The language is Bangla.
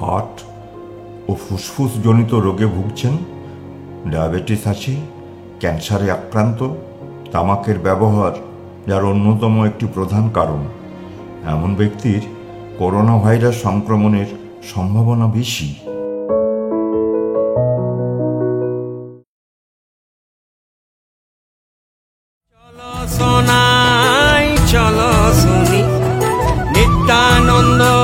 হার্ট ও ফুসফুসজনিত রোগে ভুগছেন, ডায়াবেটিস আছে, ক্যান্সারে আক্রান্ত, তামাকের ব্যবহার যার অন্যতম একটি প্রধান কারণ। এমন ব্যক্তির করোনা ভাইরাস সংক্রমণের সম্ভাবনা বেশি। চলো শুনি নিত্যানন্দ